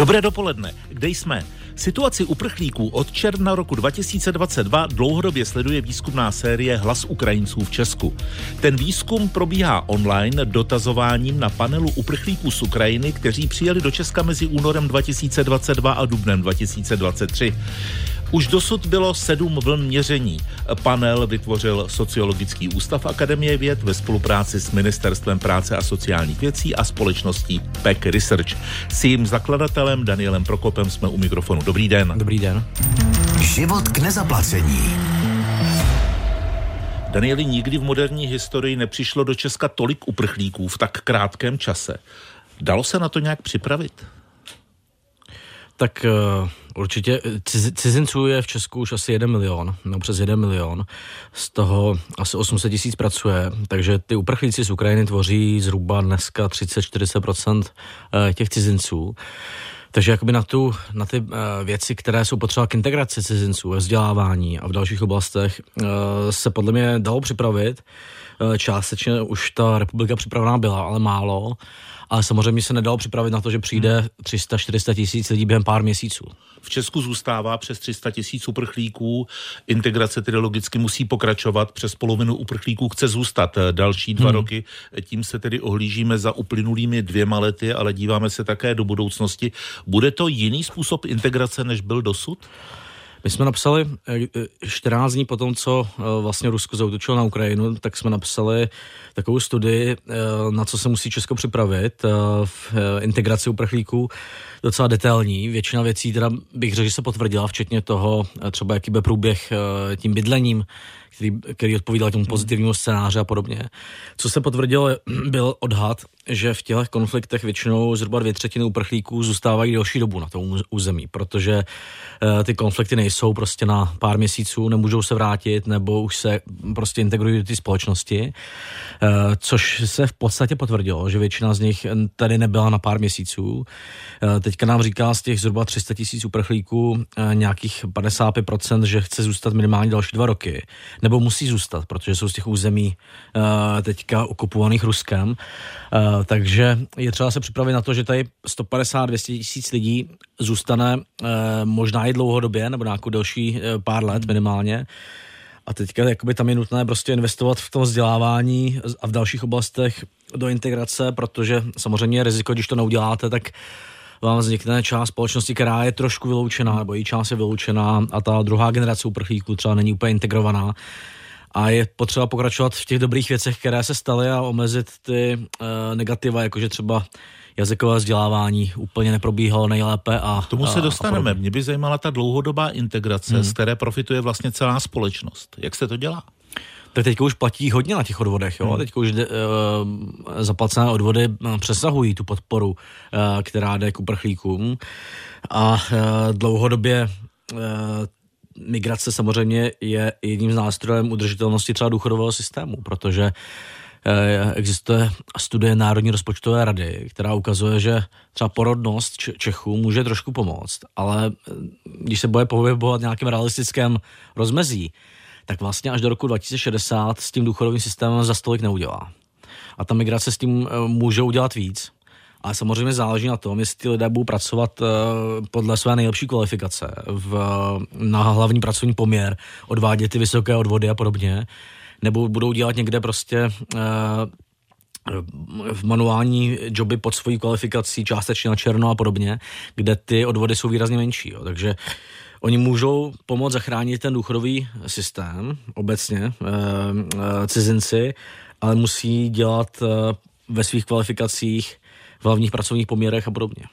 Dobré dopoledne. Kde jsme? Situaci uprchlíků od června roku 2022 dlouhodobě sleduje výzkumná série Hlas Ukrajinců v Česku. Ten výzkum probíhá online dotazováním na panelu uprchlíků z Ukrajiny, kteří přijeli do Česka mezi únorem 2022 a dubnem 2023. Už dosud bylo sedm vln měření. Panel vytvořil Sociologický ústav Akademie věd ve spolupráci s Ministerstvem práce a sociálních věcí a společností PEC Research. S jejím zakladatelem Danielem Prokopem jsme u mikrofonu. Dobrý den. Dobrý den. Život k nezaplacení. Danieli, nikdy v moderní historii nepřišlo do Česka tolik uprchlíků v tak krátkém čase. Dalo se na to nějak připravit? Tak uh, určitě cizinců je v Česku už asi jeden milion, no přes jeden milion. Z toho asi 800 tisíc pracuje, takže ty uprchlíci z Ukrajiny tvoří zhruba dneska 30-40% eh, těch cizinců. Takže jakoby na, tu, na ty uh, věci, které jsou potřeba k integraci cizinců, vzdělávání a v dalších oblastech, se podle mě dalo připravit. Částečně už ta republika připravená byla, ale málo ale samozřejmě se nedalo připravit na to, že přijde 300-400 tisíc lidí během pár měsíců. V Česku zůstává přes 300 tisíc uprchlíků, integrace tedy logicky musí pokračovat, přes polovinu uprchlíků chce zůstat další dva hmm. roky, tím se tedy ohlížíme za uplynulými dvěma lety, ale díváme se také do budoucnosti. Bude to jiný způsob integrace, než byl dosud? My jsme napsali 14 eh, dní po tom, co eh, vlastně Rusko zautočilo na Ukrajinu, tak jsme napsali takovou studii, eh, na co se musí Česko připravit v integraci uprchlíků, docela detailní. Většina věcí teda bych řekl, že se potvrdila, včetně toho třeba, jaký byl průběh tím bydlením, který, který odpovídal tomu pozitivnímu scénáři a podobně. Co se potvrdilo, byl odhad, že v těch konfliktech většinou zhruba dvě třetiny uprchlíků zůstávají delší dobu na tom území, protože uh, ty konflikty nejsou prostě na pár měsíců, nemůžou se vrátit nebo už se prostě integrují do té společnosti, což se v podstatě potvrdilo, že většina z nich tady nebyla na pár měsíců. Uh, teďka nám říká z těch zhruba 300 tisíc uprchlíků uh, nějakých 55%, že chce zůstat minimálně další dva roky, nebo musí zůstat, protože jsou z těch území uh, teďka okupovaných Ruskem. Uh, takže je třeba se připravit na to, že tady 150-200 tisíc lidí zůstane uh, možná i dlouhodobě, nebo nějakou delší uh, pár let minimálně. A teďka jakoby tam je nutné prostě investovat v tom vzdělávání a v dalších oblastech do integrace, protože samozřejmě je riziko, když to neuděláte, tak vám vznikne část společnosti, která je trošku vyloučená, nebo její část je vyloučená a ta druhá generace uprchlíků třeba není úplně integrovaná a je potřeba pokračovat v těch dobrých věcech, které se staly a omezit ty uh, negativa, jakože třeba jazykové vzdělávání úplně neprobíhalo nejlépe. A, K tomu se dostaneme. Mě by zajímala ta dlouhodobá integrace, hmm. z které profituje vlastně celá společnost. Jak se to dělá? Tak teďka už platí hodně na těch odvodech, jo. Hmm. Teďka už uh, zaplacené odvody přesahují tu podporu, uh, která jde k uprchlíkům. A uh, dlouhodobě uh, migrace samozřejmě je jedním z nástrojem udržitelnosti třeba důchodového systému, protože eh, existuje studie Národní rozpočtové rady, která ukazuje, že třeba porodnost Čechů může trošku pomoct, ale eh, když se bude pohybovat nějakým realistickém rozmezí, tak vlastně až do roku 2060 s tím důchodovým systémem za stolik neudělá. A ta migrace s tím eh, může udělat víc. Ale samozřejmě záleží na tom, jestli ty lidé budou pracovat uh, podle své nejlepší kvalifikace v, na hlavní pracovní poměr, odvádět ty vysoké odvody a podobně, nebo budou dělat někde prostě uh, v manuální joby pod svojí kvalifikací, částečně na černo a podobně, kde ty odvody jsou výrazně menší. Jo. Takže oni můžou pomoct zachránit ten důchodový systém obecně, e, e, cizinci, ale musí dělat e, ve svých kvalifikacích v hlavních pracovních poměrech a podobně.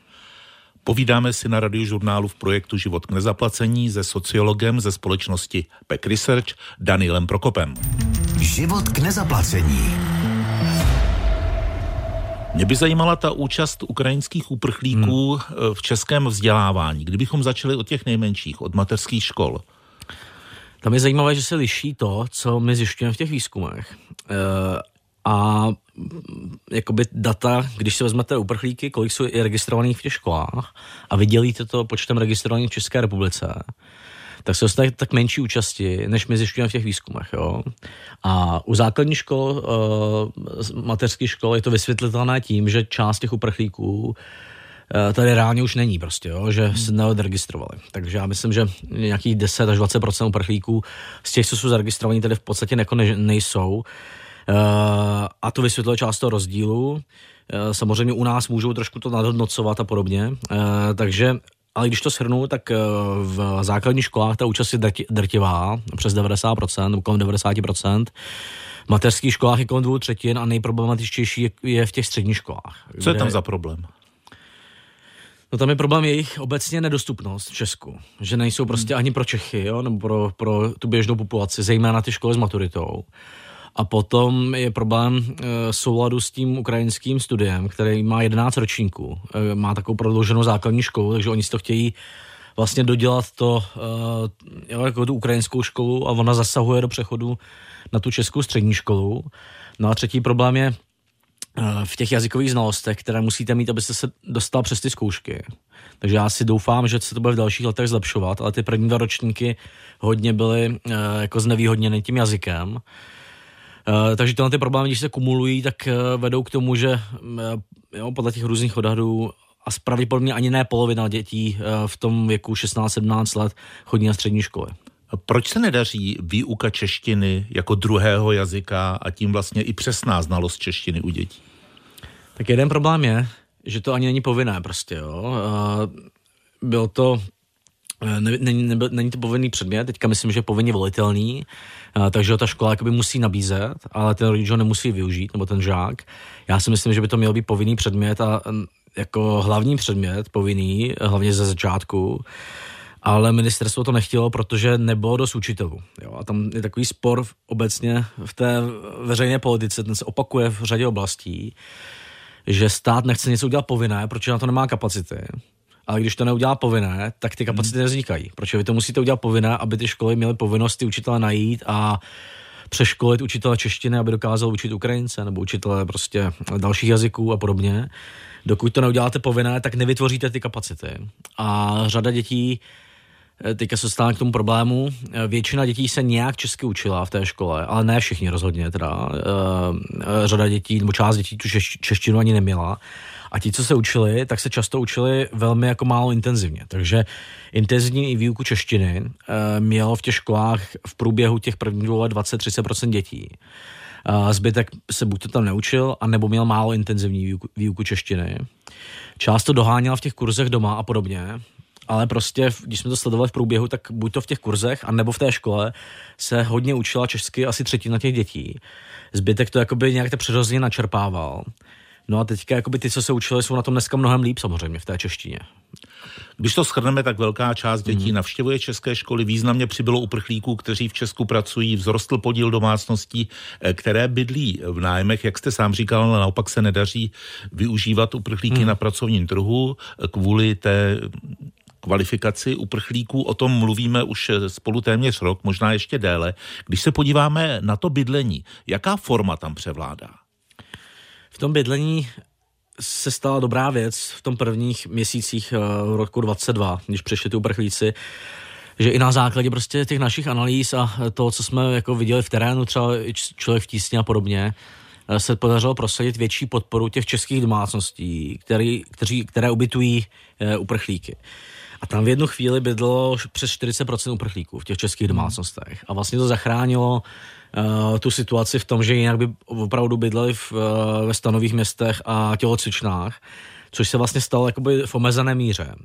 Povídáme si na radiožurnálu v projektu Život k nezaplacení se sociologem ze společnosti PEC Research Danielem Prokopem. Život k nezaplacení. Mě by zajímala ta účast ukrajinských uprchlíků hmm. Eh, v českém vzdělávání. Kdybychom začali od těch nejmenších, od mateřských škol. Tam je zajímavé, že se liší to, co my zjišťujeme v těch výzkumech. E, a jakoby data, když se vezmete uprchlíky, kolik jsou i registrovaných v těch školách a vydělíte to počtem registrovaných v České republice, tak se dostane tak menší účasti, než my zjišťujeme v těch výzkumech. Jo? A u základních škol, uh, mateřských škol je to vysvětlitelné tím, že část těch uprchlíků Eh, tady reálně už není prostě, jo, že se neodregistrovali. Takže já myslím, že nějakých 10 až 20% uprchlíků z těch, co jsou zaregistrovaní, tady v podstatě jako ne, nejsou. Eh, a to vysvětluje část toho rozdílu. Samozřejmě u nás můžou trošku to nadhodnocovat a podobně. Takže ale když to shrnu, tak v základních školách ta účast je drtivá, přes 90%, nebo kolem 90%. V mateřských školách je kolem dvou třetin a nejproblematičtější je v těch středních školách. Co je tam za problém? No tam je problém jejich obecně nedostupnost v Česku, že nejsou prostě ani pro Čechy, jo, nebo pro, pro tu běžnou populaci, zejména ty školy s maturitou. A potom je problém e, souladu s tím ukrajinským studiem, který má 11 ročníků. E, má takovou prodlouženou základní školu, takže oni si to chtějí vlastně dodělat to, e, jo, jako tu ukrajinskou školu a ona zasahuje do přechodu na tu českou střední školu. No a třetí problém je v těch jazykových znalostech, které musíte mít, abyste se dostal přes ty zkoušky. Takže já si doufám, že se to bude v dalších letech zlepšovat, ale ty první dva ročníky hodně byly jako znevýhodněny tím jazykem. Uh, takže tyhle ty problémy, když se kumulují, tak uh, vedou k tomu, že uh, jo, podle těch různých odhadů a pravděpodobně ani ne polovina dětí uh, v tom věku 16-17 let chodí na střední školy. Proč se nedaří výuka češtiny jako druhého jazyka a tím vlastně i přesná znalost češtiny u dětí? Tak jeden problém je, že to ani není povinné prostě, jo. Byl to Není, ne, není to povinný předmět, teďka myslím, že je povinně volitelný, takže ho ta škola jakoby musí nabízet, ale ten rodič ho nemusí využít, nebo ten žák. Já si myslím, že by to měl být povinný předmět a jako hlavní předmět povinný, hlavně ze začátku, ale ministerstvo to nechtělo, protože nebylo dost učitelů. Jo? A tam je takový spor obecně v té veřejné politice, ten se opakuje v řadě oblastí, že stát nechce něco udělat povinné, protože na to nemá kapacity. Ale když to neudělá povinné, tak ty kapacity hmm. nevznikají. Proč vy to musíte udělat povinné, aby ty školy měly povinnost ty učitele najít a přeškolit učitele češtiny, aby dokázal učit Ukrajince nebo učitele prostě dalších jazyků a podobně. Dokud to neuděláte povinné, tak nevytvoříte ty kapacity. A řada dětí Eh, teďka se stává k tomu problému. Eh, většina dětí se nějak česky učila v té škole, ale ne všichni rozhodně teda. Eh, řada dětí, nebo část dětí tu češtinu ani neměla. A ti, co se učili, tak se často učili velmi jako málo intenzivně. Takže intenzivní výuku češtiny mělo v těch školách v průběhu těch prvních dvou let 20-30% dětí. Zbytek se buď to tam neučil, anebo měl málo intenzivní výuku, výuku češtiny. Část to doháněla v těch kurzech doma a podobně ale prostě, když jsme to sledovali v průběhu, tak buď to v těch kurzech, anebo v té škole se hodně učila česky asi třetina těch dětí. Zbytek to jakoby nějak tak přirozeně načerpával. No a teďka jakoby ty, co se učili, jsou na tom dneska mnohem líp samozřejmě v té češtině. Když to shrneme, tak velká část dětí mm. navštěvuje české školy, významně přibylo uprchlíků, kteří v Česku pracují, vzrostl podíl domácností, eh, které bydlí v nájmech, jak jste sám říkal, ale naopak se nedaří využívat uprchlíky mm. na pracovním trhu eh, kvůli té kvalifikaci uprchlíků, o tom mluvíme už spolu téměř rok, možná ještě déle. Když se podíváme na to bydlení, jaká forma tam převládá? V tom bydlení se stala dobrá věc v tom prvních měsících eh, roku 22, když přišli ty uprchlíci, že i na základě prostě těch našich analýz a toho, co jsme jako viděli v terénu, třeba člověk v tísně a podobně, eh, se podařilo prosadit větší podporu těch českých domácností, který, kteří, které ubytují e, uprchlíky. A tam v jednu chvíli bydlo přes 40% uprchlíků v těch českých domácnostech. A vlastně to zachránilo uh, tu situaci v tom, že jinak by opravdu bydleli v, uh, ve stanových městech a tělocvičnách, což se vlastně stalo jakoby v omezené míře.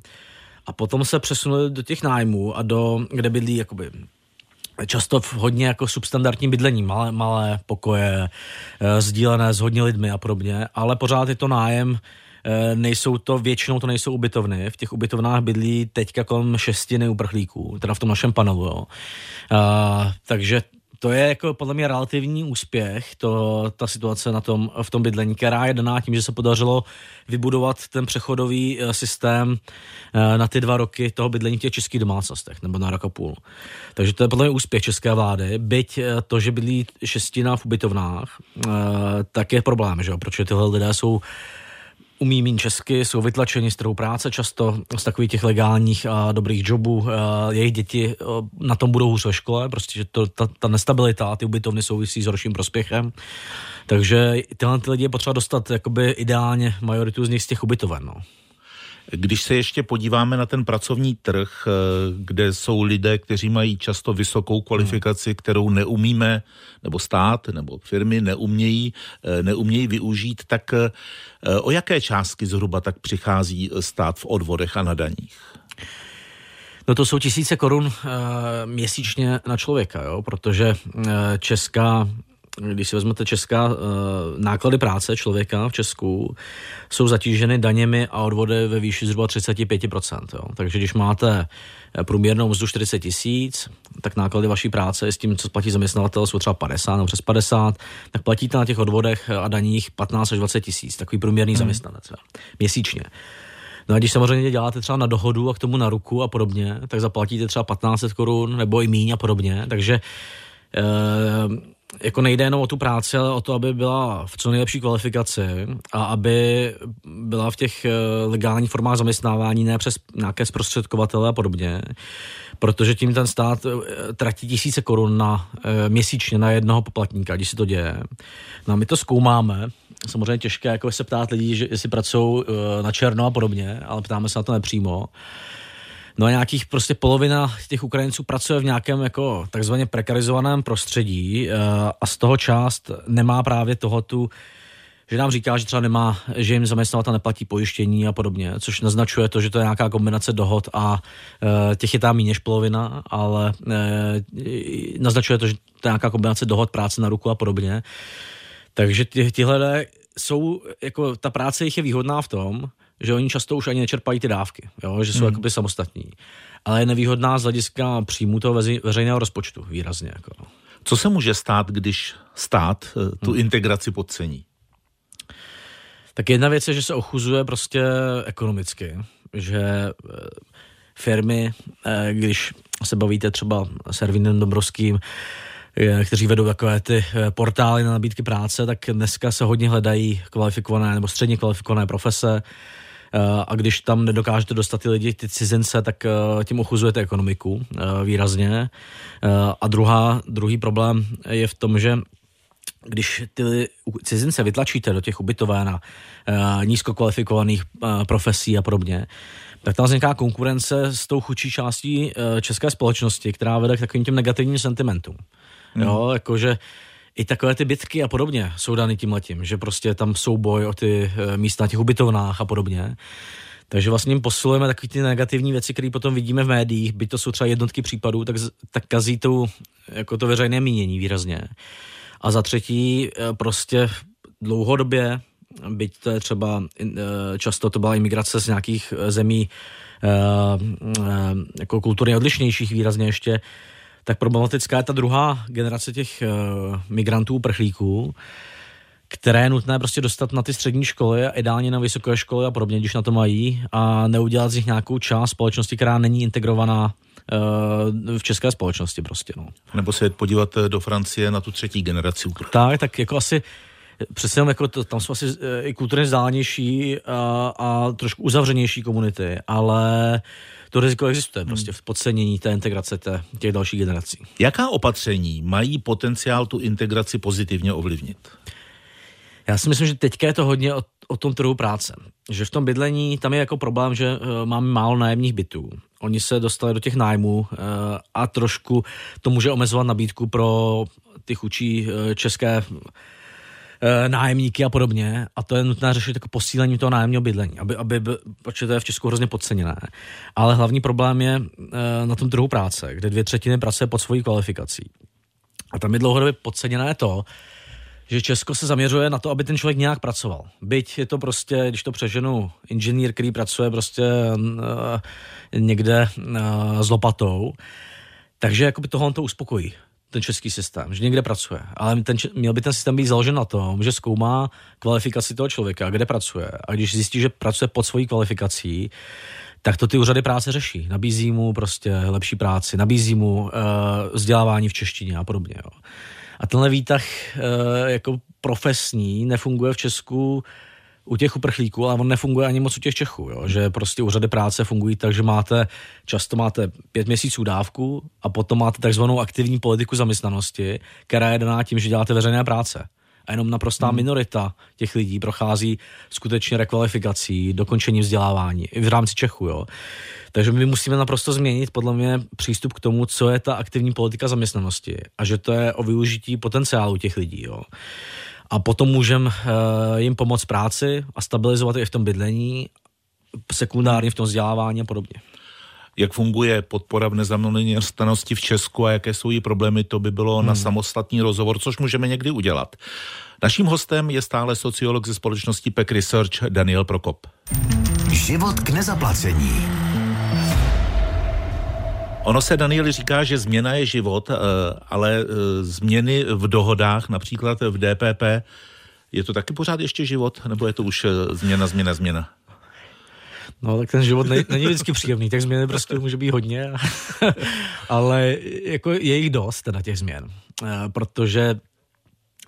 A potom se přesunuli do těch nájmů a do, kde bydlí jakoby často v hodně jako substandardním bydlení, malé, malé pokoje, uh, sdílené s hodně lidmi a podobně, ale pořád je to nájem Eh, nejsou to, většinou to nejsou ubytovny, v těch ubytovnách bydlí teďka kolem šestiny uprchlíků, teda v tom našem panelu, jo. Uh, takže to je jako podle mě relativní úspěch, to, ta situace na tom, v tom bydlení, která je daná tím, že se podařilo vybudovat ten přechodový eh, systém na ty dva roky toho bydlení v těch českých domácnostech, nebo na rok a půl. Takže to je podle mě úspěch české vlády, byť to, že bydlí šestina v ubytovnách, tak je problém, že jo, protože tyhle lidé jsou umí mít česky, jsou vytlačeni z trhu práce často z takových těch legálních a dobrých jobů. Jejich děti na tom budou hůř ve škole, prostě že to, ta, ta nestabilita ty ubytovny souvisí s horším prospěchem. Takže tyhle ty lidi je potřeba dostat jakoby ideálně majoritu z nich z těch ubytoven. No. Když se ještě podíváme na ten pracovní trh, eh, kde jsou lidé, kteří mají často vysokou kvalifikaci, kterou neumíme, nebo stát, nebo firmy neumějí, eh, neumějí využít, tak eh, o jaké částky zhruba tak přichází stát v odvodech a na daních? No to jsou tisíce korun e, měsíčně na člověka, jo? protože e, česká když si vezmete česká uh, náklady práce člověka v Česku, jsou zatíženy daněmi a odvody ve výši zhruba 35%. Jo. Takže když máte eh, průměrnou mzdu 40 tisíc, tak náklady vaší práce s tím, co platí zaměstnavatel, jsou třeba 50 nebo přes 50, tak platíte na těch odvodech a daních 15 až 20 tisíc, takový průměrný hmm. zaměstnanec jo, měsíčně. No a když samozřejmě děláte třeba na dohodu a k tomu na ruku a podobně, tak zaplatíte třeba 1500 korun nebo i míň a podobně. Takže e, jako nejde jenom o tu práci, ale o to, aby byla v co nejlepší kvalifikaci a aby byla v těch eh, legálních formách zaměstnávání, ne přes nějaké zprostředkovatele a podobně, protože tím ten stát eh, tratí tisíce korun na, eh, měsíčně na jednoho poplatníka, když se to děje. No a my to zkoumáme, samozřejmě těžké jako se ptát lidí, že jestli pracují na černo a podobně, ale ptáme se na to nepřímo. No a nějakých prostě polovina těch Ukrajinců pracuje v nějakém jako takzvaně prekarizovaném prostředí uh, a z toho část nemá právě toho tu že nám říká, že třeba nemá, že jim zaměstnavatel neplatí pojištění a podobně, což naznačuje to, že to je nějaká kombinace dohod a e, těch je tam méně než polovina, ale e, naznačuje to, že to je nějaká kombinace dohod, práce na ruku a podobně. Takže ty, tyhle jsou, jako ta práce jich je výhodná v tom, že oni často už ani nečerpají ty dávky, jo? že jsou hmm. jakoby samostatní. Ale je nevýhodná z hlediska příjmu toho veřejného rozpočtu výrazně. Jako. Co se může stát, když stát eh, tu hmm. integraci podcení? Tak jedna věc je, že se ochuzuje prostě ekonomicky, že eh, firmy, eh, když se bavíte třeba s Ervinem Dobrovským, kteří vedou takové ty portály na nabídky práce, tak dneska se hodně hledají kvalifikované nebo středně kvalifikované profese, a když tam nedokážete dostat ty lidi, ty cizince, tak eh, tím ochuzujete ekonomiku eh, výrazně. A druhá, druhý problém je v tom, že když ty cizince vytlačíte do těch ubytoven a nízko kvalifikovaných profesí a podobně, tak tam vzniká konkurence s tou chudší částí české společnosti, která vede k takovým těm negativním sentimentům. Hmm. Jo, jakože i takové ty bitky a podobně jsou dány tím letím, že prostě tam souboj o ty eh, místa na těch ubytovnách a podobně. Takže vlastně posilujeme takové ty negativní věci, které potom vidíme v médiích, byť to jsou třeba jednotky případů, tak, tak kazí to, jako to veřejné mínění výrazně. A za třetí eh, prostě dlouhodobě, byť to je třeba, eh, často to byla imigrace z nějakých zemí jako kulturně odlišnějších výrazně ještě, tak problematická je ta druhá generace těch uh, migrantů, prchlíků, které je nutné prostě dostat na ty střední školy a ideálně na vysoké školy a podobně, když na to mají a neudělat z nich nějakou část společnosti, která není integrovaná uh, v české společnosti prostě. No. Nebo se podívat eh, do Francie na tu třetí generaci. Tak, tak jako asi přesně jako to, tam jsou asi i kulturně vzdálenější a, a trošku uzavřenější komunity, ale to riziko existuje prostě v podcenění té integrace té, těch dalších generací. Jaká opatření mají potenciál tu integraci pozitivně ovlivnit? Já si myslím, že teďka je to hodně o, o tom trhu práce. Že v tom bydlení tam je jako problém, že uh, máme málo nájemních bytů. Oni se dostali do těch nájmů uh, a trošku to může omezovat nabídku pro ty chudší uh, české Eh, nájemníky a podobně. A to je nutné řešit jako posílení toho nájemního bydlení, aby, aby, protože to je v Česku hrozně podceněné. Ale hlavní problém je eh, na tom trhu práce, kde dvě třetiny pracuje pod svojí kvalifikací. A tam je dlouhodobě podceněné to, že Česko se zaměřuje na to, aby ten člověk nějak pracoval. Byť je to prostě, když to přeženu, inženýr, který pracuje prostě uh, někde uh, s lopatou, takže jakoby toho on to uspokojí ten český systém, že někde pracuje. Ale ten, měl by ten systém být založen na tom, že zkoumá kvalifikaci toho člověka, kde pracuje. A když zjistí, že pracuje pod svojí kvalifikací, tak to ty úřady práce řeší. Nabízí mu prostě lepší práci, nabízí mu uh, vzdělávání v češtině a podobně. Jo. A tenhle výtah uh, jako profesní nefunguje v Česku u těch uprchlíků, ale on nefunguje ani moc u těch Čechů, jo? že prostě úřady práce fungují tak, že máte, často máte pět měsíců dávku a potom máte takzvanou aktivní politiku zaměstnanosti, která je daná tím, že děláte veřejné práce. A jenom naprostá hmm. minorita těch lidí prochází skutečně rekvalifikací, dokončení vzdělávání i v rámci Čechu. Jo. Takže my musíme naprosto změnit podle mě přístup k tomu, co je ta aktivní politika zaměstnanosti a že to je o využití potenciálu těch lidí. Jo. A potom můžeme uh, jim pomoct práci a stabilizovat je v tom bydlení, sekundárně v tom vzdělávání a podobně jak funguje podpora v nezaměstnanosti v Česku a jaké jsou její problémy, to by bylo hmm. na samostatný rozhovor, což můžeme někdy udělat. Naším hostem je stále sociolog ze společnosti PEC Research Daniel Prokop. Život k nezaplacení. Ono se, Danieli, říká, že změna je život, eh, ale eh, změny v dohodách, například v DPP, je to taky pořád ještě život, nebo je to už eh, změna, změna, změna? No, tak ten život není, není vždycky příjemný, tak změny prostě může být hodně, ale jako je jich dost teda těch změn, protože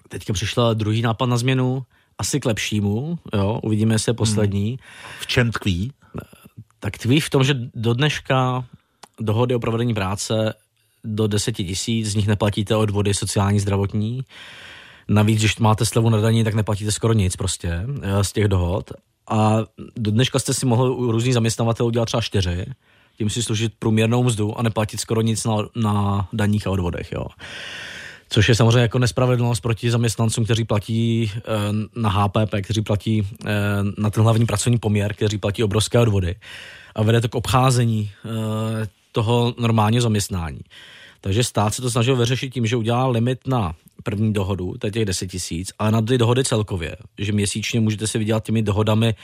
teďka přišla druhý nápad na změnu, asi k lepšímu, jo, uvidíme se poslední. Hmm. V čem tkví? Tak tkví v tom, že do dneška dohody o provedení práce do 10 tisíc, z nich neplatíte odvody sociální, zdravotní. Navíc, když máte slevu na daní, tak neplatíte skoro nic prostě eh, z těch dohod. A do dneška jste si mohl u různých zaměstnavatelů dělat třeba čtyři, tím si složit průměrnou mzdu a neplatit skoro nic na, na daních a odvodech. Jo. Což je samozřejmě jako nespravedlnost proti zaměstnancům, kteří platí e, na HPP, kteří platí e, na ten hlavní pracovní poměr, kteří platí obrovské odvody. A vede to k obcházení e, toho normálního zaměstnání. Takže stát se to snažil vyřešit tím, že udělá limit na první dohodu, to je těch 10 tisíc, ale na ty dohody celkově, že měsíčně můžete si vydělat těmi dohodami e,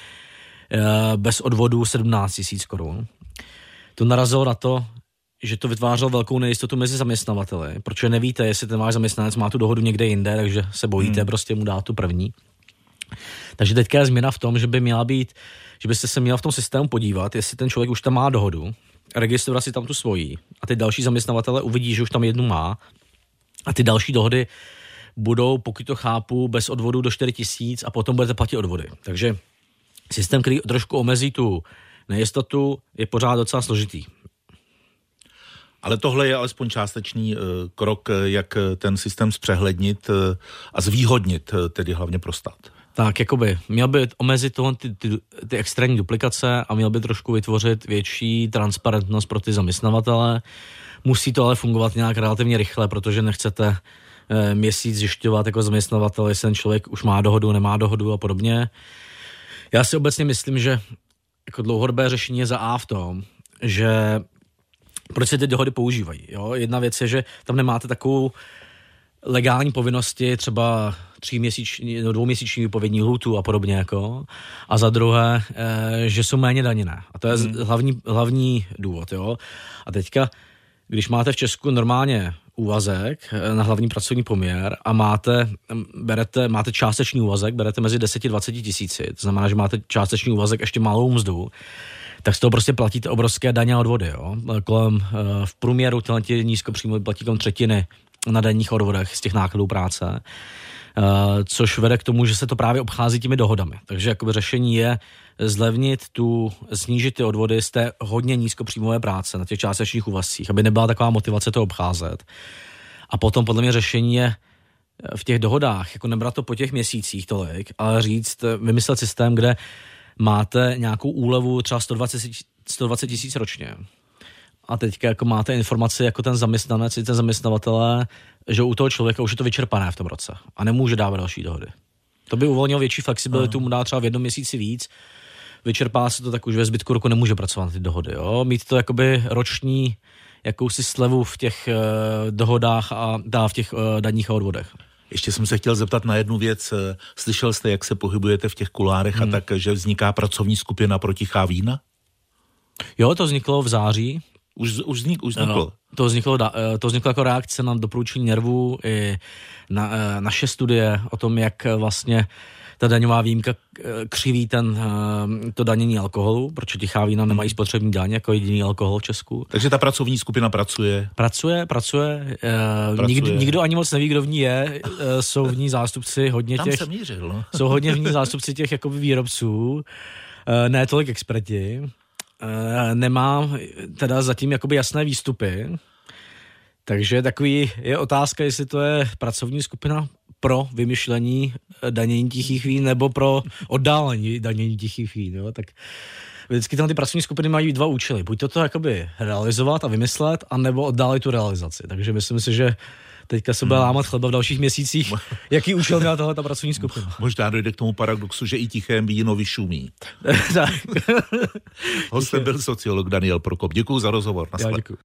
bez odvodu 17 tisíc korun. To narazilo na to, že to vytvářelo velkou nejistotu mezi zaměstnavateli, protože nevíte, jestli ten váš zaměstnanec má tu dohodu někde jinde, takže se bojíte hmm. prostě mu dát tu první. Takže teďka je změna v tom, že by měla být, že byste se měl v tom systému podívat, jestli ten člověk už tam má dohodu, registrovat si tam tu svoji a ty další zaměstnavatele uvidí, že už tam jednu má a ty další dohody budou, pokud to chápu, bez odvodu do 4 tisíc a potom budete platit odvody. Takže systém, který trošku omezí tu nejistotu, je pořád docela složitý. Ale tohle je alespoň částečný uh, krok, jak ten systém zpřehlednit a zvýhodnit, tedy hlavně pro stát. Tak, jakoby, měl by omezit ty, ty, ty extrémní duplikace a měl by trošku vytvořit větší transparentnost pro ty zaměstnavatele. Musí to ale fungovat nějak relativně rychle, protože nechcete e, měsíc zjišťovat jako zaměstnavatel, jestli ten člověk už má dohodu, nemá dohodu a podobně. Já si obecně myslím, že jako dlouhodobé řešení je za A v tom, že proč se ty dohody používají. Jo? Jedna věc je, že tam nemáte takovou legální povinnosti, třeba tříměsíční, no dvouměsíční výpovědní lhůtu a podobně jako. A za druhé, e, že jsou méně daněné. A to je hmm. hlavní, hlavní důvod, jo. A teďka, když máte v Česku normálně úvazek eh, na hlavní pracovní poměr a máte, berete, máte částečný úvazek, berete mezi 10 a 20 tisíci, to znamená, že máte částečný úvazek ještě malou mzdu, tak z toho prostě platíte obrovské daně a odvody. Jo? Kolem, eh, v průměru tyhle nízkopříjmy platí kolem třetiny na denních odvodech z těch nákladů práce. Uh, což vede k tomu, že se to právě obchází těmi dohodami. Takže jakoby řešení je zlevnit tu, snížit ty odvody z té hodně nízkopříjmové práce na těch částečných úvazcích, aby nebyla taková motivace to obcházet. A potom podle mě řešení je eh, v těch dohodách, jako nebrat to po těch měsících tolik, ale říct, eh, vymyslet systém, kde máte nějakou úlevu třeba 120 tisíc ročně a teďka jako máte informaci jako ten zaměstnanec i ten zaměstnavatele, že u toho člověka už je to vyčerpané v tom roce a nemůže dávat další dohody. To by uvolnilo větší flexibilitu, mu dá třeba v jednom měsíci víc, vyčerpá se to, tak už ve zbytku roku nemůže pracovat na ty dohody. Jo? Mít to jakoby roční jakousi slevu v těch uh, dohodách a dá v těch uh, daních a odvodech. Ještě jsem se chtěl zeptat na jednu věc. Slyšel jste, jak se pohybujete v těch kulárech hmm. a tak, že vzniká pracovní skupina proti chávína? Jo, to vzniklo v září už, už, vznik, už vzniklo. No, to vzniklo, eh, to vzniklo jako reakce na doporučení nervů i na, eh, naše studie o tom, jak vlastně ta daňová výjimka eh, křiví ten, to danění alkoholu, proč tichá vína nemají hmm. spotřební daň jako jediný alkohol v Česku. Takže ta pracovní skupina pracuje? Pracuje, pracuje. pracuje. Nikdo, nikdo ani moc neví, kdo v ní je. Jsou v ní zástupci hodně Tam těch... Jsem mířil, no. Jsou hodně v ní zástupci těch jakoby výrobců, ne tolik experti. Eh, nemá teda zatím jakoby jasné výstupy. Takže takový je otázka, jestli to je pracovní skupina pro vymyšlení eh, danění tichých vín nebo pro oddálení danění tichých vín. Jo? Tak vždycky tam ty pracovní skupiny mají dva účely. Buď to, to jakoby realizovat a vymyslet, anebo oddálit tu realizaci. Takže myslím si, že teďka se bude hmm. lámat chleba v dalších měsících. Jaký účel měla tohle ta pracovní skupina? Možná dojde k tomu paradoxu, že i tiché víno vyšumí. Hostem byl sociolog Daniel Prokop. Děkuji za rozhovor. Já děkuji.